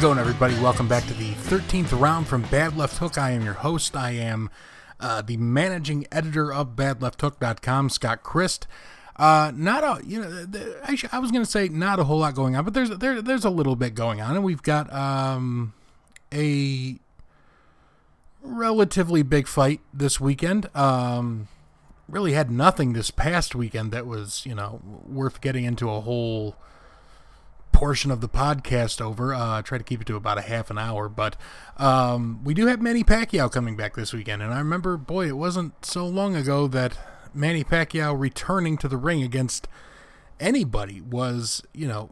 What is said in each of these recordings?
Going, everybody? Welcome back to the 13th round from Bad Left Hook. I am your host. I am uh, the managing editor of BadLeftHook.com, Scott Christ. Uh, not a, you know, I was going to say not a whole lot going on, but there's there, there's a little bit going on, and we've got um, a relatively big fight this weekend. Um, really had nothing this past weekend that was, you know, worth getting into a whole portion of the podcast over. Uh, try to keep it to about a half an hour, but um, we do have Manny Pacquiao coming back this weekend, and I remember, boy, it wasn't so long ago that Manny Pacquiao returning to the ring against anybody was, you know,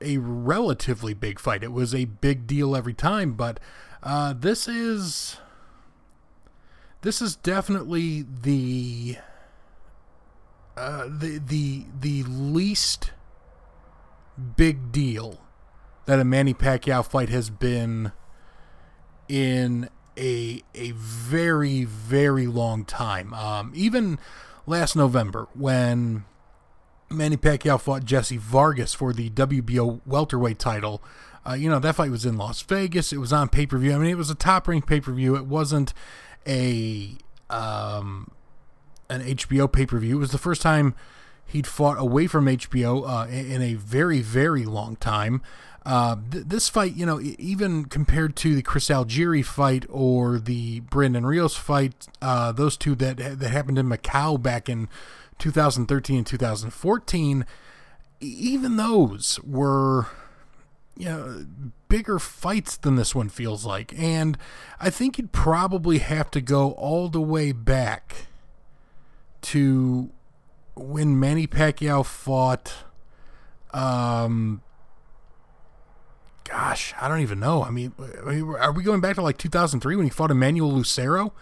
a relatively big fight. It was a big deal every time, but uh, this is this is definitely the uh, the the the least big deal that a Manny Pacquiao fight has been in a a very very long time. Um, even last November when Manny Pacquiao fought Jesse Vargas for the WBO welterweight title. Uh, you know that fight was in Las Vegas. It was on pay per view. I mean, it was a top ranked pay per view. It wasn't a um, an HBO pay per view. It was the first time he'd fought away from HBO uh, in a very, very long time. Uh, th- this fight, you know, even compared to the Chris Algieri fight or the Brandon Rios fight, uh, those two that that happened in Macau back in 2013 and 2014, even those were, you know, bigger fights than this one feels like. And I think you'd probably have to go all the way back to when Manny Pacquiao fought, um, gosh, I don't even know. I mean, are we going back to like 2003 when he fought Emmanuel Lucero?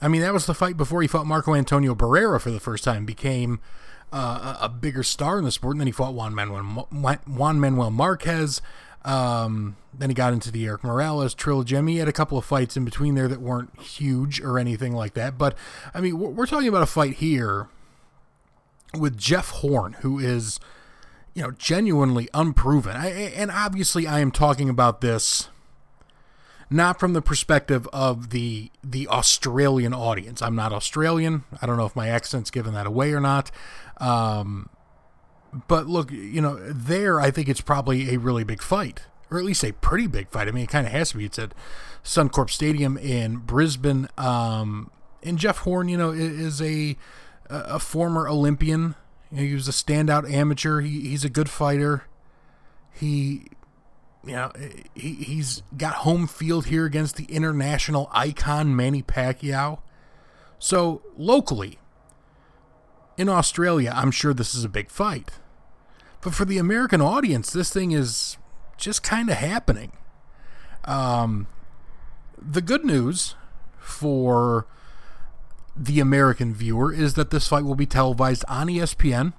I mean, that was the fight before he fought Marco Antonio Barrera for the first time, became uh, a bigger star in the sport, and then he fought Juan Manuel, Juan Manuel Marquez. Um, then he got into the Erik Morales trilogy. I he had a couple of fights in between there that weren't huge or anything like that. But I mean, we're talking about a fight here with Jeff Horn, who is, you know, genuinely unproven. I, and obviously, I am talking about this not from the perspective of the the Australian audience. I'm not Australian. I don't know if my accent's given that away or not. Um, but look, you know, there I think it's probably a really big fight, or at least a pretty big fight. I mean, it kind of has to be. It's at Suncorp Stadium in Brisbane. Um, and Jeff Horn, you know, is a a former Olympian. You know, he was a standout amateur. He, he's a good fighter. He, you know, he, he's got home field here against the international icon Manny Pacquiao. So locally, in Australia, I'm sure this is a big fight. But for the American audience, this thing is just kind of happening. Um, the good news for the American viewer is that this fight will be televised on ESPN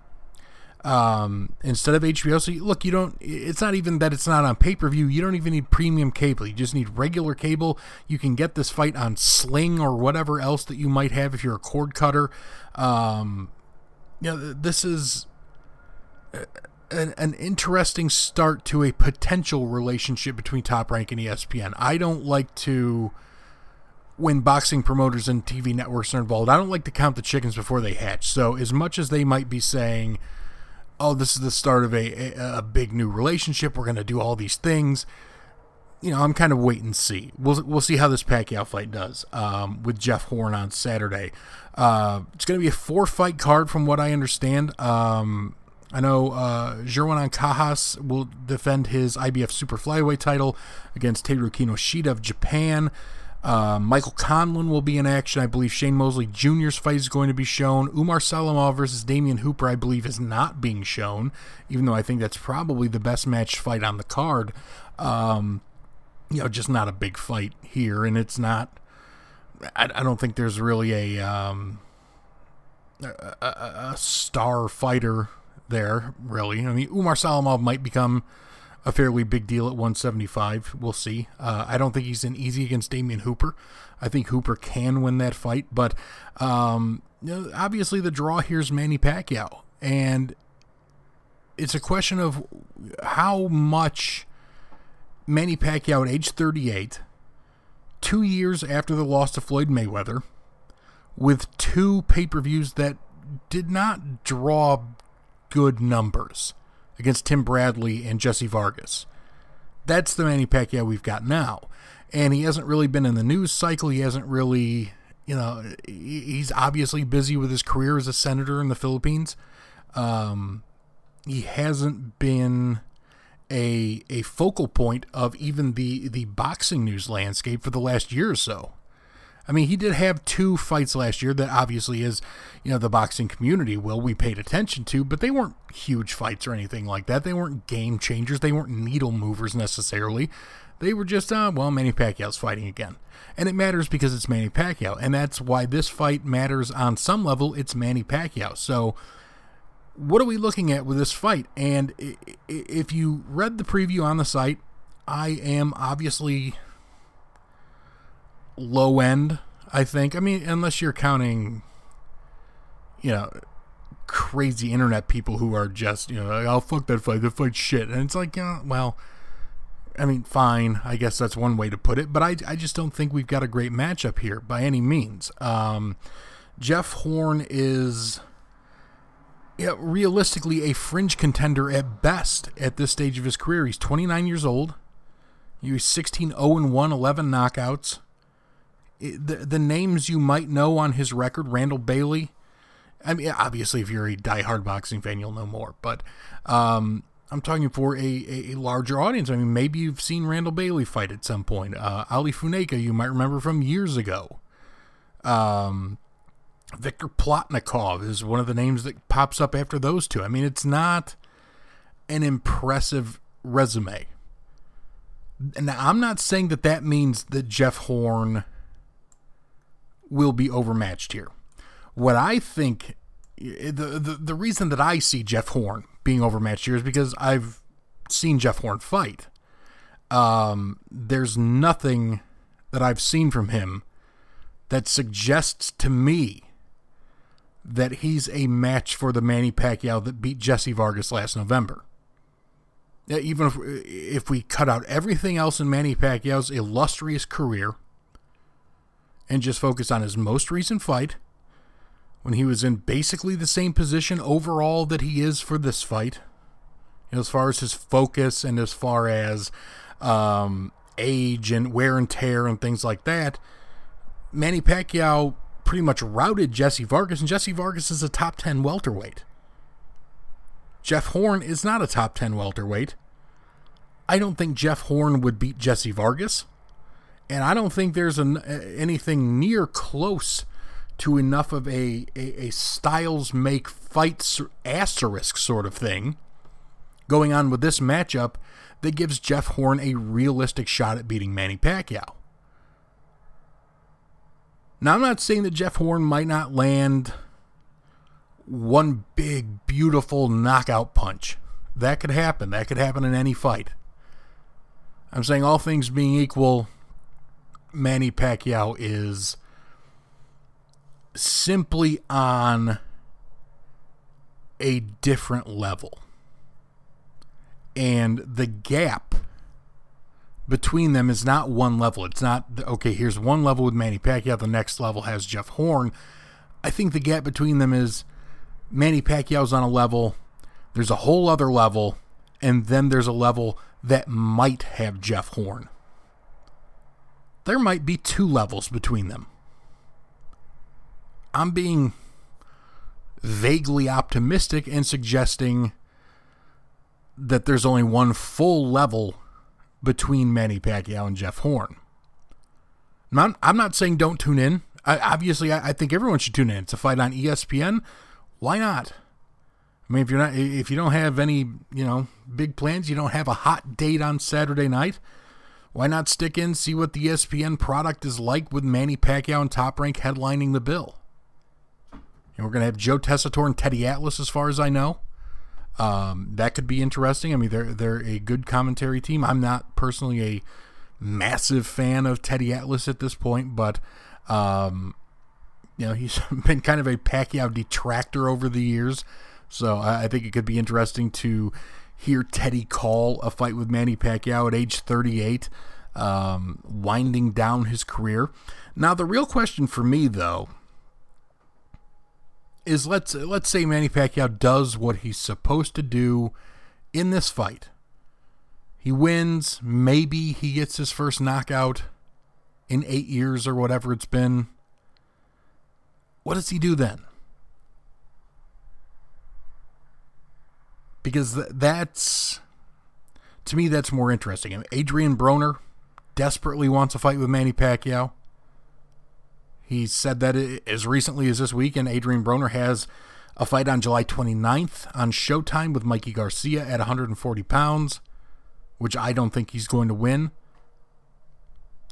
um, instead of HBO. So, look, you don't, it's not even that it's not on pay per view. You don't even need premium cable. You just need regular cable. You can get this fight on Sling or whatever else that you might have if you're a cord cutter. Um, you know, this is uh, an, an interesting start to a potential relationship between Top Rank and ESPN. I don't like to, when boxing promoters and TV networks are involved, I don't like to count the chickens before they hatch. So, as much as they might be saying, oh, this is the start of a, a, a big new relationship, we're going to do all these things you know, I'm kind of wait and see. We'll we'll see how this Pacquiao fight does um, with Jeff Horn on Saturday. Uh, it's going to be a four fight card, from what I understand. Um, I know uh, Jerwin Ancajas will defend his IBF Super Flyweight title against Teru Kinoshita of Japan. Uh, Michael Conlan will be in action. I believe Shane Mosley Jr.'s fight is going to be shown. Umar Salamov versus Damien Hooper, I believe, is not being shown, even though I think that's probably the best match fight on the card. Um, you know, just not a big fight here, and it's not. I, I don't think there's really a, um, a, a, a star fighter there, really. I mean, Umar Salamov might become a fairly big deal at 175. We'll see. Uh, I don't think he's an easy against Damien Hooper. I think Hooper can win that fight, but um, obviously the draw here is Manny Pacquiao, and it's a question of how much Manny Pacquiao at age 38, two years after the loss to Floyd Mayweather, with two pay per views that did not draw good numbers against Tim Bradley and Jesse Vargas. That's the Manny Pacquiao we've got now. And he hasn't really been in the news cycle. He hasn't really, you know, he's obviously busy with his career as a senator in the Philippines. Um, he hasn't been a a focal point of even the the boxing news landscape for the last year or so. I mean, he did have two fights last year that obviously is, you know, the boxing community will we paid attention to, but they weren't huge fights or anything like that. They weren't game changers. They weren't needle movers necessarily. They were just, uh, well, Manny Pacquiao's fighting again. And it matters because it's Manny Pacquiao. And that's why this fight matters on some level. It's Manny Pacquiao. So, what are we looking at with this fight? And if you read the preview on the site, I am obviously low end, I think. I mean, unless you're counting, you know, crazy internet people who are just, you know, like, oh, fuck that fight. That fight's shit. And it's like, well, I mean, fine. I guess that's one way to put it. But I, I just don't think we've got a great matchup here by any means. Um, Jeff Horn is realistically a fringe contender at best at this stage of his career. He's 29 years old. He was 16 0 1, 11 knockouts the the names you might know on his record, Randall Bailey. I mean, obviously, if you're a diehard boxing fan, you'll know more. But um, I'm talking for a, a, larger audience. I mean, maybe you've seen Randall Bailey fight at some point. Uh, Ali Funeka, you might remember from years ago. Um, Viktor Plotnykov is one of the names that pops up after those two. I mean, it's not an impressive resume. And I'm not saying that that means that Jeff Horn will be overmatched here. What I think the, the the reason that I see Jeff Horn being overmatched here is because I've seen Jeff Horn fight. Um, there's nothing that I've seen from him that suggests to me that he's a match for the Manny Pacquiao that beat Jesse Vargas last November. Even if if we cut out everything else in Manny Pacquiao's illustrious career and just focus on his most recent fight when he was in basically the same position overall that he is for this fight. As far as his focus and as far as um, age and wear and tear and things like that, Manny Pacquiao pretty much routed Jesse Vargas, and Jesse Vargas is a top 10 welterweight. Jeff Horn is not a top 10 welterweight. I don't think Jeff Horn would beat Jesse Vargas and I don't think there's an, anything near close to enough of a, a, a styles make fights asterisk sort of thing going on with this matchup that gives Jeff Horn a realistic shot at beating Manny Pacquiao. Now, I'm not saying that Jeff Horn might not land one big, beautiful knockout punch. That could happen. That could happen in any fight. I'm saying all things being equal, Manny Pacquiao is simply on a different level. And the gap between them is not one level. It's not, okay, here's one level with Manny Pacquiao, the next level has Jeff Horn. I think the gap between them is Manny Pacquiao's on a level, there's a whole other level, and then there's a level that might have Jeff Horn there might be two levels between them. I'm being vaguely optimistic and suggesting that there's only one full level between Manny Pacquiao and Jeff Horn. I'm, I'm not saying don't tune in. I, obviously, I, I think everyone should tune in. It's a fight on ESPN. Why not? I mean, if you're not, if you don't have any, you know, big plans, you don't have a hot date on Saturday night, why not stick in, see what the ESPN product is like with Manny Pacquiao and Top Rank headlining the bill? And we're going to have Joe Tessitore and Teddy Atlas, as far as I know. Um, that could be interesting. I mean, they're they're a good commentary team. I'm not personally a massive fan of Teddy Atlas at this point, but um, you know he's been kind of a Pacquiao detractor over the years. So I, I think it could be interesting to hear Teddy call a fight with Manny Pacquiao at age 38, um, winding down his career. Now, the real question for me, though, is let's let's say Manny Pacquiao does what he's supposed to do in this fight. He wins. Maybe he gets his first knockout in eight years or whatever it's been. What does he do then? Because that's, to me, that's more interesting. Adrian Broner desperately wants a fight with Manny Pacquiao. He said that as recently as this week, and Adrian Broner has a fight on July 29th on Showtime with Mikey Garcia at 140 pounds, which I don't think he's going to win.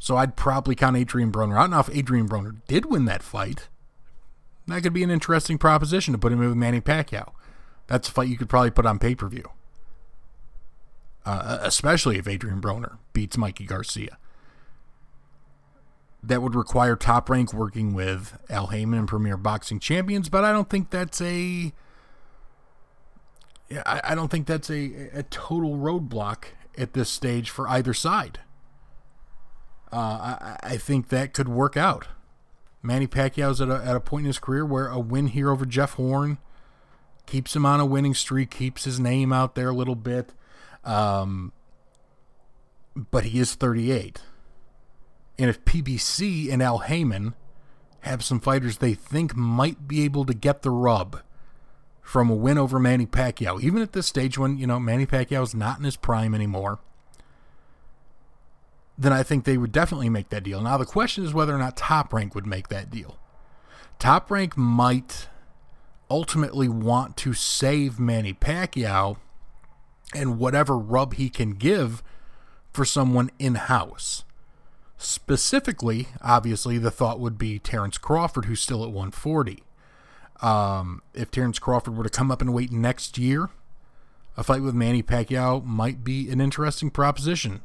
So I'd probably count Adrian Broner. I don't know if Adrian Broner did win that fight, that could be an interesting proposition to put him in with Manny Pacquiao. That's a fight you could probably put on pay per view, uh, especially if Adrian Broner beats Mikey Garcia that would require top rank working with Al Haymon and Premier Boxing Champions, but I don't think that's a I, I don't think that's a, a total roadblock at this stage for either side. Uh, I, I think that could work out. Manny Pacquiao's at a, at a point in his career where a win here over Jeff Horn keeps him on a winning streak, keeps his name out there a little bit. Um, but he is 38. And if PBC and Al Haymon have some fighters they think might be able to get the rub from a win over Manny Pacquiao, even at this stage when, you know, Manny Pacquiao is not in his prime anymore, then I think they would definitely make that deal. Now, the question is whether or not Top Rank would make that deal. Top Rank might ultimately want to save Manny Pacquiao and whatever rub he can give for someone in house. Specifically, obviously, the thought would be Terrence Crawford, who's still at 140. Um, if Terrence Crawford were to come up and wait next year, a fight with Manny Pacquiao might be an interesting proposition.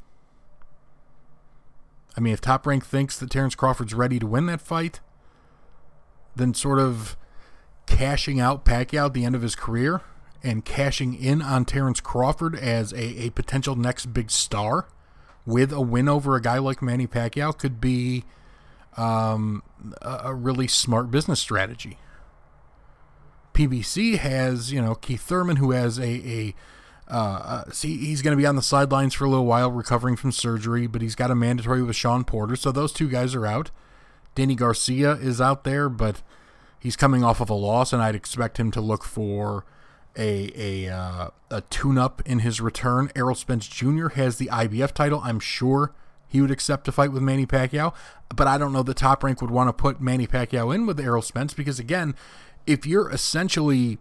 I mean, if Top Rank thinks that Terrence Crawford's ready to win that fight, then sort of cashing out Pacquiao at the end of his career and cashing in on Terrence Crawford as a, a potential next big star with a win over a guy like Manny Pacquiao could be um, a really smart business strategy. PBC has, you know, Keith Thurman, who has a, a uh, uh, see, he's going to be on the sidelines for a little while recovering from surgery, but he's got a mandatory with Shawn Porter. So those two guys are out. Danny Garcia is out there, but he's coming off of a loss, and I'd expect him to look for a a uh, a tune up in his return. Errol Spence Jr. has the IBF title. I'm sure he would accept a fight with Manny Pacquiao, but I don't know that Top Rank would want to put Manny Pacquiao in with Errol Spence because again, if you're essentially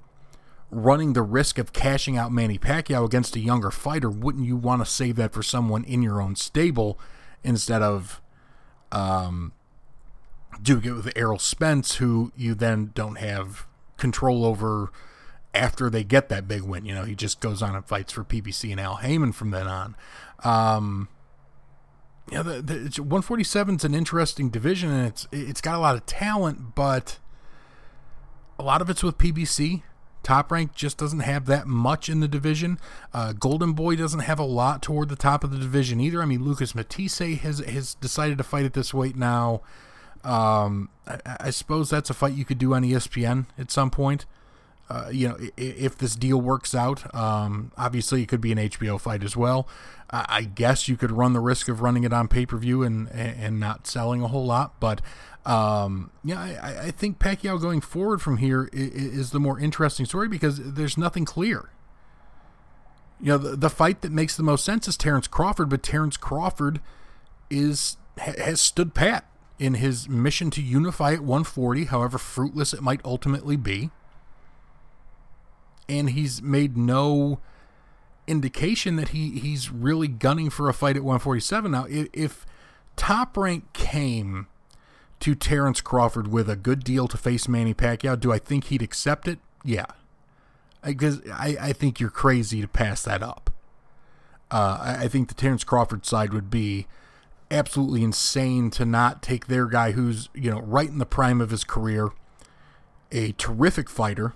running the risk of cashing out Manny Pacquiao against a younger fighter, wouldn't you want to save that for someone in your own stable instead of um, doing it with Errol Spence, who you then don't have control over? After they get that big win. You know, he just goes on and fights for PBC and Al Haymon from then on. Um, yeah, the, the 147 is an interesting division, and it's it's got a lot of talent, but a lot of it's with PBC. Top rank just doesn't have that much in the division. Uh, Golden Boy doesn't have a lot toward the top of the division either. I mean, Lucas Matthysse has has decided to fight at this weight now. Um, I, I suppose that's a fight you could do on ESPN at some point. Uh, you know, if this deal works out, um, obviously it could be an HBO fight as well. I guess you could run the risk of running it on pay per view and and not selling a whole lot, but um, yeah, I, I, think Pacquiao going forward from here is, the more interesting story because there's nothing clear. You know, the, the fight that makes the most sense is Terrence Crawford, but Terrence Crawford is has stood pat in his mission to unify at 140, however fruitless it might ultimately be and he's made no indication that he he's really gunning for a fight at 147. Now, if, if Top Rank came to Terrence Crawford with a good deal to face Manny Pacquiao, do I think he'd accept it? Yeah, because I, I think you're crazy to pass that up. Uh, I, I think the Terrence Crawford side would be absolutely insane to not take their guy who's you know right in the prime of his career, a terrific fighter,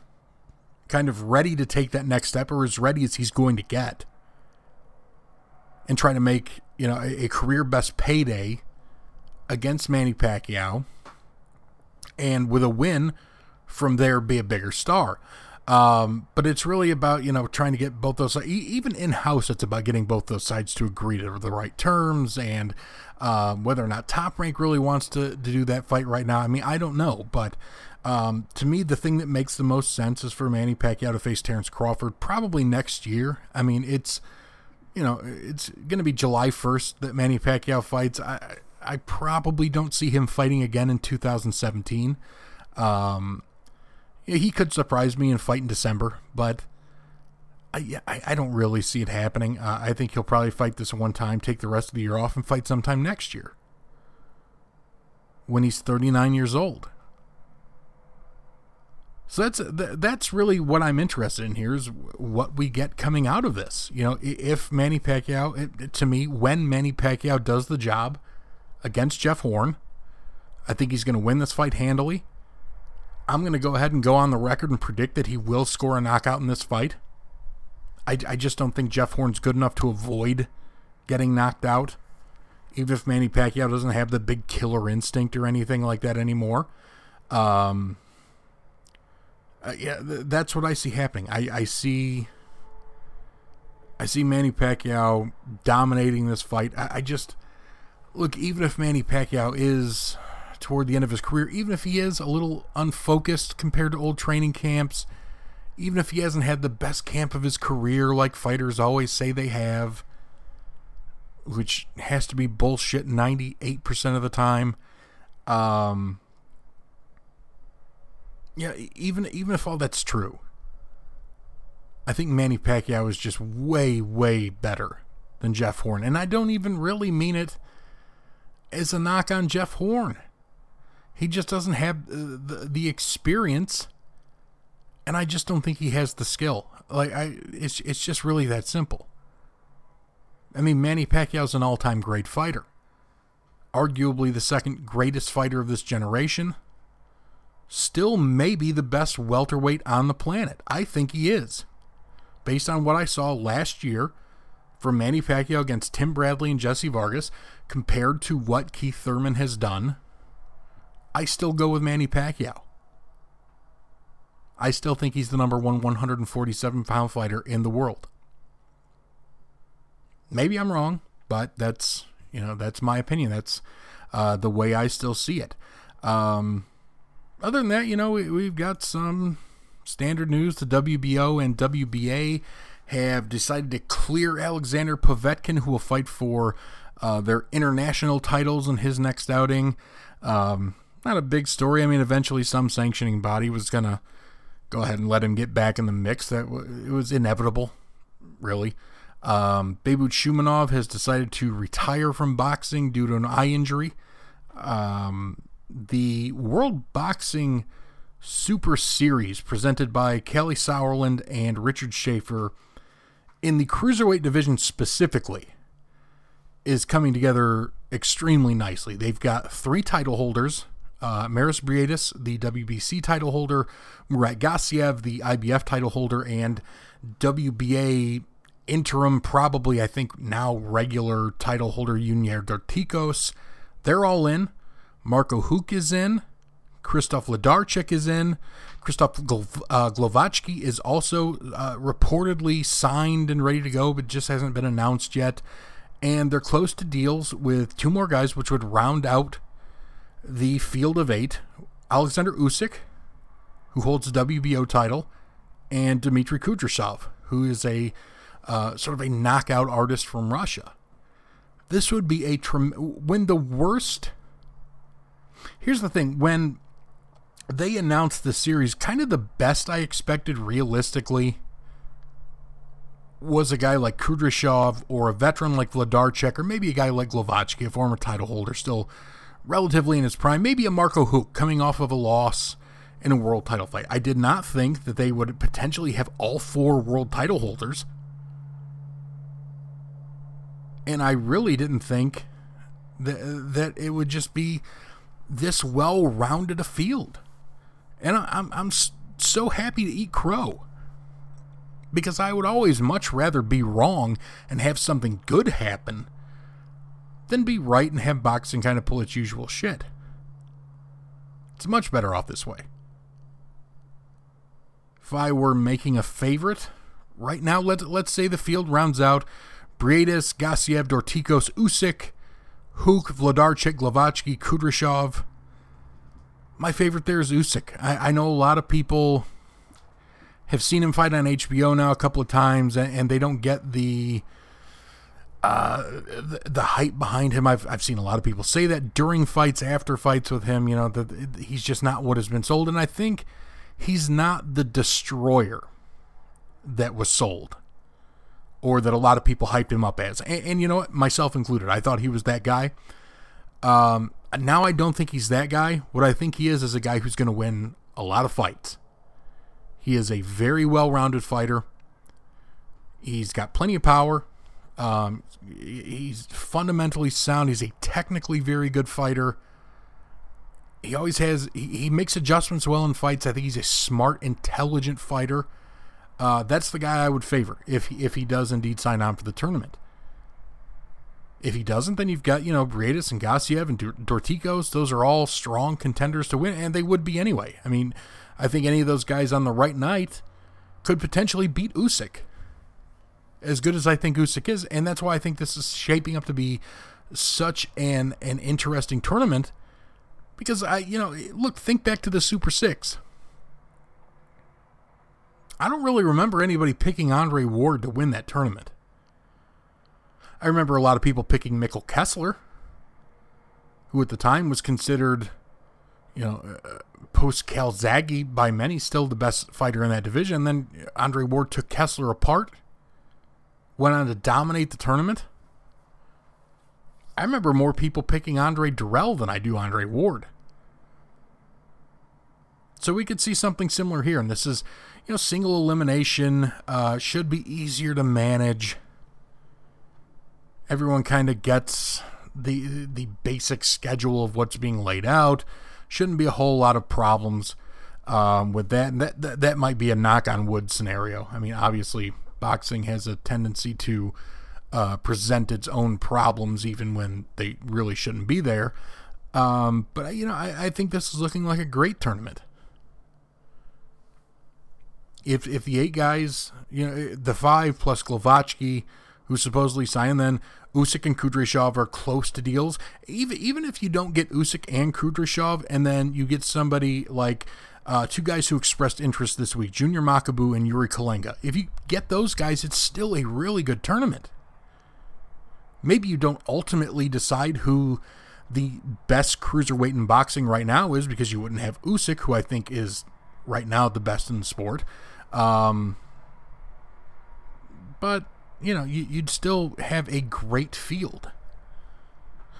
kind of ready to take that next step or as ready as he's going to get and try to make, you know, a, a career best payday against Manny Pacquiao and with a win from there be a bigger star. Um, but it's really about you know trying to get both those even in house. It's about getting both those sides to agree to the right terms and um, whether or not Top Rank really wants to, to do that fight right now. I mean, I don't know, but um, to me, the thing that makes the most sense is for Manny Pacquiao to face Terrence Crawford probably next year. I mean, it's you know it's going to be July first that Manny Pacquiao fights. I I probably don't see him fighting again in 2017. Um, he could surprise me and fight in December, but I, I, I don't really see it happening. Uh, I think he'll probably fight this one time, take the rest of the year off, and fight sometime next year when he's 39 years old. So that's that's really what I'm interested in here is what we get coming out of this. You know, if Manny Pacquiao, to me, when Manny Pacquiao does the job against Jeff Horn, I think he's going to win this fight handily. I'm going to go ahead and go on the record and predict that he will score a knockout in this fight. I, I just don't think Jeff Horn's good enough to avoid getting knocked out, even if Manny Pacquiao doesn't have the big killer instinct or anything like that anymore. Um, uh, yeah, th- that's what I see happening. I, I see. I see Manny Pacquiao dominating this fight. I, I just look, even if Manny Pacquiao is toward the end of his career, even if he is a little unfocused compared to old training camps, even if he hasn't had the best camp of his career like fighters always say they have, which has to be bullshit 98% of the time. Um, yeah, even even if all that's true, I think Manny Pacquiao is just way way better than Jeff Horn, and I don't even really mean it as a knock on Jeff Horn. He just doesn't have uh, the, the experience, and I just don't think he has the skill. Like I, it's it's just really that simple. I mean, Manny Pacquiao's an all-time great fighter, arguably the second greatest fighter of this generation. Still, maybe the best welterweight on the planet. I think he is, based on what I saw last year from Manny Pacquiao against Tim Bradley and Jesse Vargas, compared to what Keith Thurman has done I still go with Manny Pacquiao. I still think he's the number one 147 pound fighter in the world. Maybe I'm wrong, but that's you know that's my opinion. That's uh, the way I still see it. Um, other than that, you know, we, we've got some standard news. The WBO and WBA have decided to clear Alexander Povetkin, who will fight for uh, their international titles in his next outing. Um, not a big story. I mean, eventually some sanctioning body was going to go ahead and let him get back in the mix. That it was inevitable, really. Um, Beibut Shumenov has decided to retire from boxing due to an eye injury. Um, the World Boxing Super Series, presented by Kalle Sauerland and Richard Schaefer, in the cruiserweight division specifically, is coming together extremely nicely. They've got three title holders uh, Mairis Briedis, the WBC title holder, Murat Gassiev, the IBF title holder, and WBA interim, probably I think now regular title holder Junior Dorticos. They're all in. Marco Huck is in. Krzysztof Wlodarczyk is in. Krzysztof uh, Glowacki is also uh, reportedly signed and ready to go, but just hasn't been announced yet. And they're close to deals with two more guys, which would round out the field of eight Alexander Usyk, who holds the WBO title, and Dmitry Kudryashov, who is a uh, sort of a knockout artist from Russia. This would be a trem- when the worst. Here's the thing: when they announced the series, kind of the best I expected realistically was a guy like Kudryashov or a veteran like Wlodarczyk or maybe a guy like Glowacki, a former title holder, still relatively in his prime, maybe a Marco Huck coming off of a loss in a world title fight. I did not think that they would potentially have all four world title holders. And I really didn't think that, that it would just be this well rounded a field. And I'm, I'm so happy to eat crow because I would always much rather be wrong and have something good happen than be right and have boxing kind of pull its usual shit. It's much better off this way. If I were making a favorite, right now, let, let's say the field rounds out Briedis, Gassiev, Dorticos, Usyk, Huck, Wlodarczyk, Glowacki, Kudryashov. My favorite there is Usyk. I, I know a lot of people have seen him fight on HBO now a couple of times, and, and they don't get the, uh, the, the hype behind him. I've I've seen a lot of people say that during fights, after fights with him. You know that he's just not what has been sold, and I think he's not the destroyer that was sold or that a lot of people hyped him up as. And, and you know what, myself included, I thought he was that guy. Um, now I don't think he's that guy. What I think he is is a guy who's going to win a lot of fights. He is a very well-rounded fighter. He's got plenty of power. Um, he's fundamentally sound. He's a technically very good fighter. He always has. He, he makes adjustments well in fights. I think he's a smart, intelligent fighter. Uh, that's the guy I would favor if he, if he does indeed sign on for the tournament. If he doesn't, then you've got you know Briedis and Gassiev and Dorticos. Those are all strong contenders to win, and they would be anyway. I mean, I think any of those guys on the right night could potentially beat Usyk. As good as I think Usyk is, and that's why I think this is shaping up to be such an an interesting tournament. Because I, you know, look, think back to the Super Six. I don't really remember anybody picking Andre Ward to win that tournament. I remember a lot of people picking Mikkel Kessler, who at the time was considered, you know, uh, post Calzaghe by many, still the best fighter in that division. Then Andre Ward took Kessler apart, went on to dominate the tournament. I remember more people picking Andre Dirrell than I do Andre Ward. So we could see something similar here, and this is, you know, single elimination uh, should be easier to manage. Everyone kind of gets the the basic schedule of what's being laid out. Shouldn't be a whole lot of problems um, with that. And that, that that might be a knock on wood scenario. I mean, obviously, boxing has a tendency to uh, present its own problems even when they really shouldn't be there. Um, but you know, I, I think this is looking like a great tournament if if the eight guys, you know, the five plus Glowacki, who supposedly signed, then Usyk and Kudryashov are close to deals. Even even if you don't get Usyk and Kudryashov, and then you get somebody like uh, two guys who expressed interest this week, Junior Makabu and Youri Kalenga. If you get those guys, it's still a really good tournament. Maybe you don't ultimately decide who the best cruiserweight in boxing right now is because you wouldn't have Usyk, who I think is right now the best in the sport. Um, but you know, you, would still have a great field.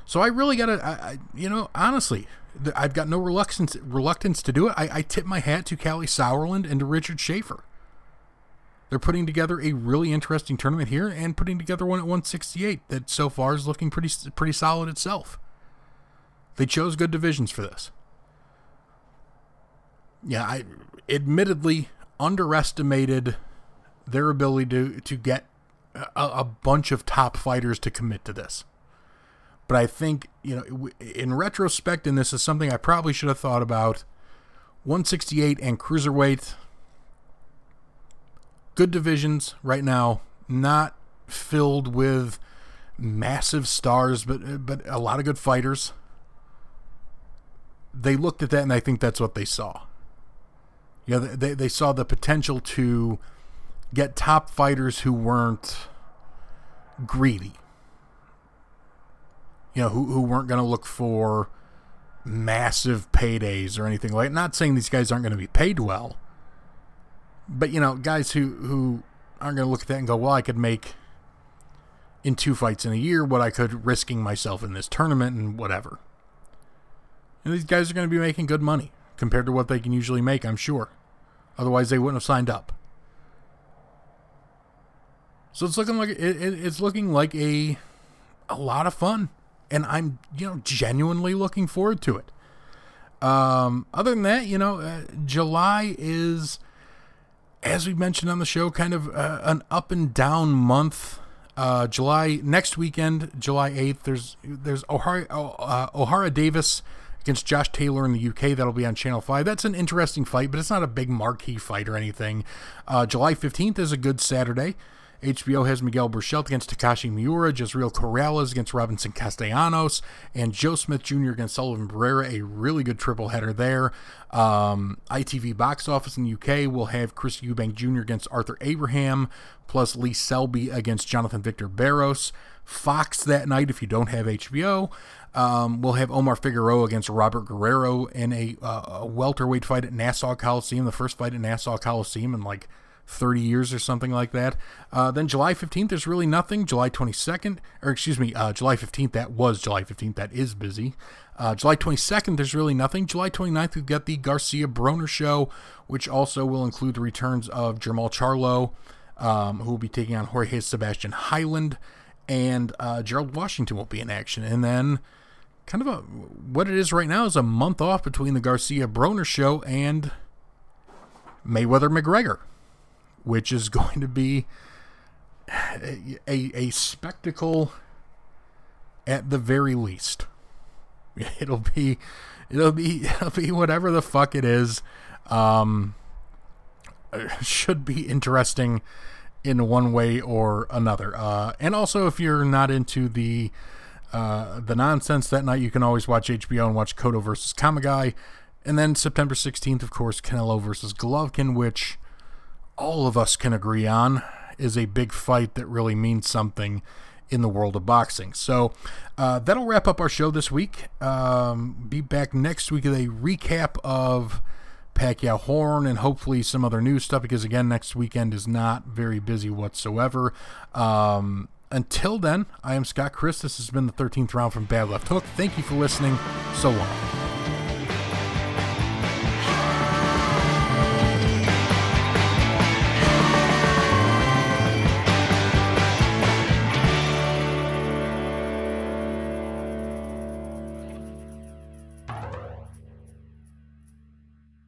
So I really gotta, I, I, you know, honestly, I've got no reluctance reluctance to do it. I, I tip my hat to Kalle Sauerland and to Richard Schaefer. They're putting together a really interesting tournament here and putting together one at 168 that so far is looking pretty pretty solid itself. They chose good divisions for this. Yeah, I admittedly underestimated their ability to to get a, a, bunch of top fighters to commit to this. But I think you know, in retrospect, and this is something I probably should have thought about. 168 and cruiserweight, good divisions right now, not filled with massive stars, but but a lot of good fighters. They looked at that and I think that's what they saw. You know, they, they saw the potential to get top fighters who weren't greedy. You know, who, who weren't going to look for massive paydays or anything like Not saying these guys aren't going to be paid well, but, you know, guys who, who aren't going to look at that and go, well, I could make in two fights in a year what I could risking myself in this tournament and whatever. And these guys are going to be making good money compared to what they can usually make, I'm sure. Otherwise, they wouldn't have signed up. So it's looking like it, it, it's looking like a a lot of fun, and I'm you know genuinely looking forward to it. Um, other than that, you know, uh, July is as we mentioned on the show, kind of uh, an up and down month. Uh, July next weekend, July eighth. There's there's Ohara, uh, Ohara Davies against Josh Taylor in the UK. That'll be on Channel 5. That's an interesting fight, but it's not a big marquee fight or anything. Uh, July 15th is a good Saturday. HBO has Miguel Berchelt against Takashi Miura, Jezreel Corrales against Robinson Castellanos, and Joe Smith Jr. against Sullivan Barrera. A really good triple header there. Um, ITV box office in the UK will have Chris Eubank Jr. against Arthur Abraham, plus Lee Selby against Jonathan Victor Barros. Fox that night, if you don't have HBO, um, we'll have Omar Figueroa against Robert Guerrero in a, uh, a welterweight fight at Nassau Coliseum, the first fight at Nassau Coliseum in like 30 years or something like that. Uh, then July 15th, there's really nothing. July 22nd, or excuse me, uh, July 15th, that was July 15th, that is busy. Uh, July 22nd, there's really nothing. July 29th, we've got the Garcia Broner show, which also will include the returns of Jermall Charlo, um, who will be taking on Jorge Sebastian Heiland. and uh, Gerald Washington will be in action. And then kind of a what it is right now is a month off between the Garcia Broner show and Mayweather McGregor, which is going to be a, a, spectacle at the very least. It'll be it'll be it'll be whatever the fuck it is. Um, should be interesting in one way or another. Uh, and also, if you're not into the uh, the nonsense that night, you can always watch HBO and watch Cotto versus Kamegai. And then September 16th, of course, Canelo versus Golovkin, which all of us can agree on is a big fight that really means something in the world of boxing. So uh, that'll wrap up our show this week. Um, be back next week with a recap of Pacquiao Horn and hopefully some other news stuff because, again, next weekend is not very busy whatsoever. Um, until then, I am Scott Christ. This has been the 13th round from Bad Left Hook. Thank you for listening. So long.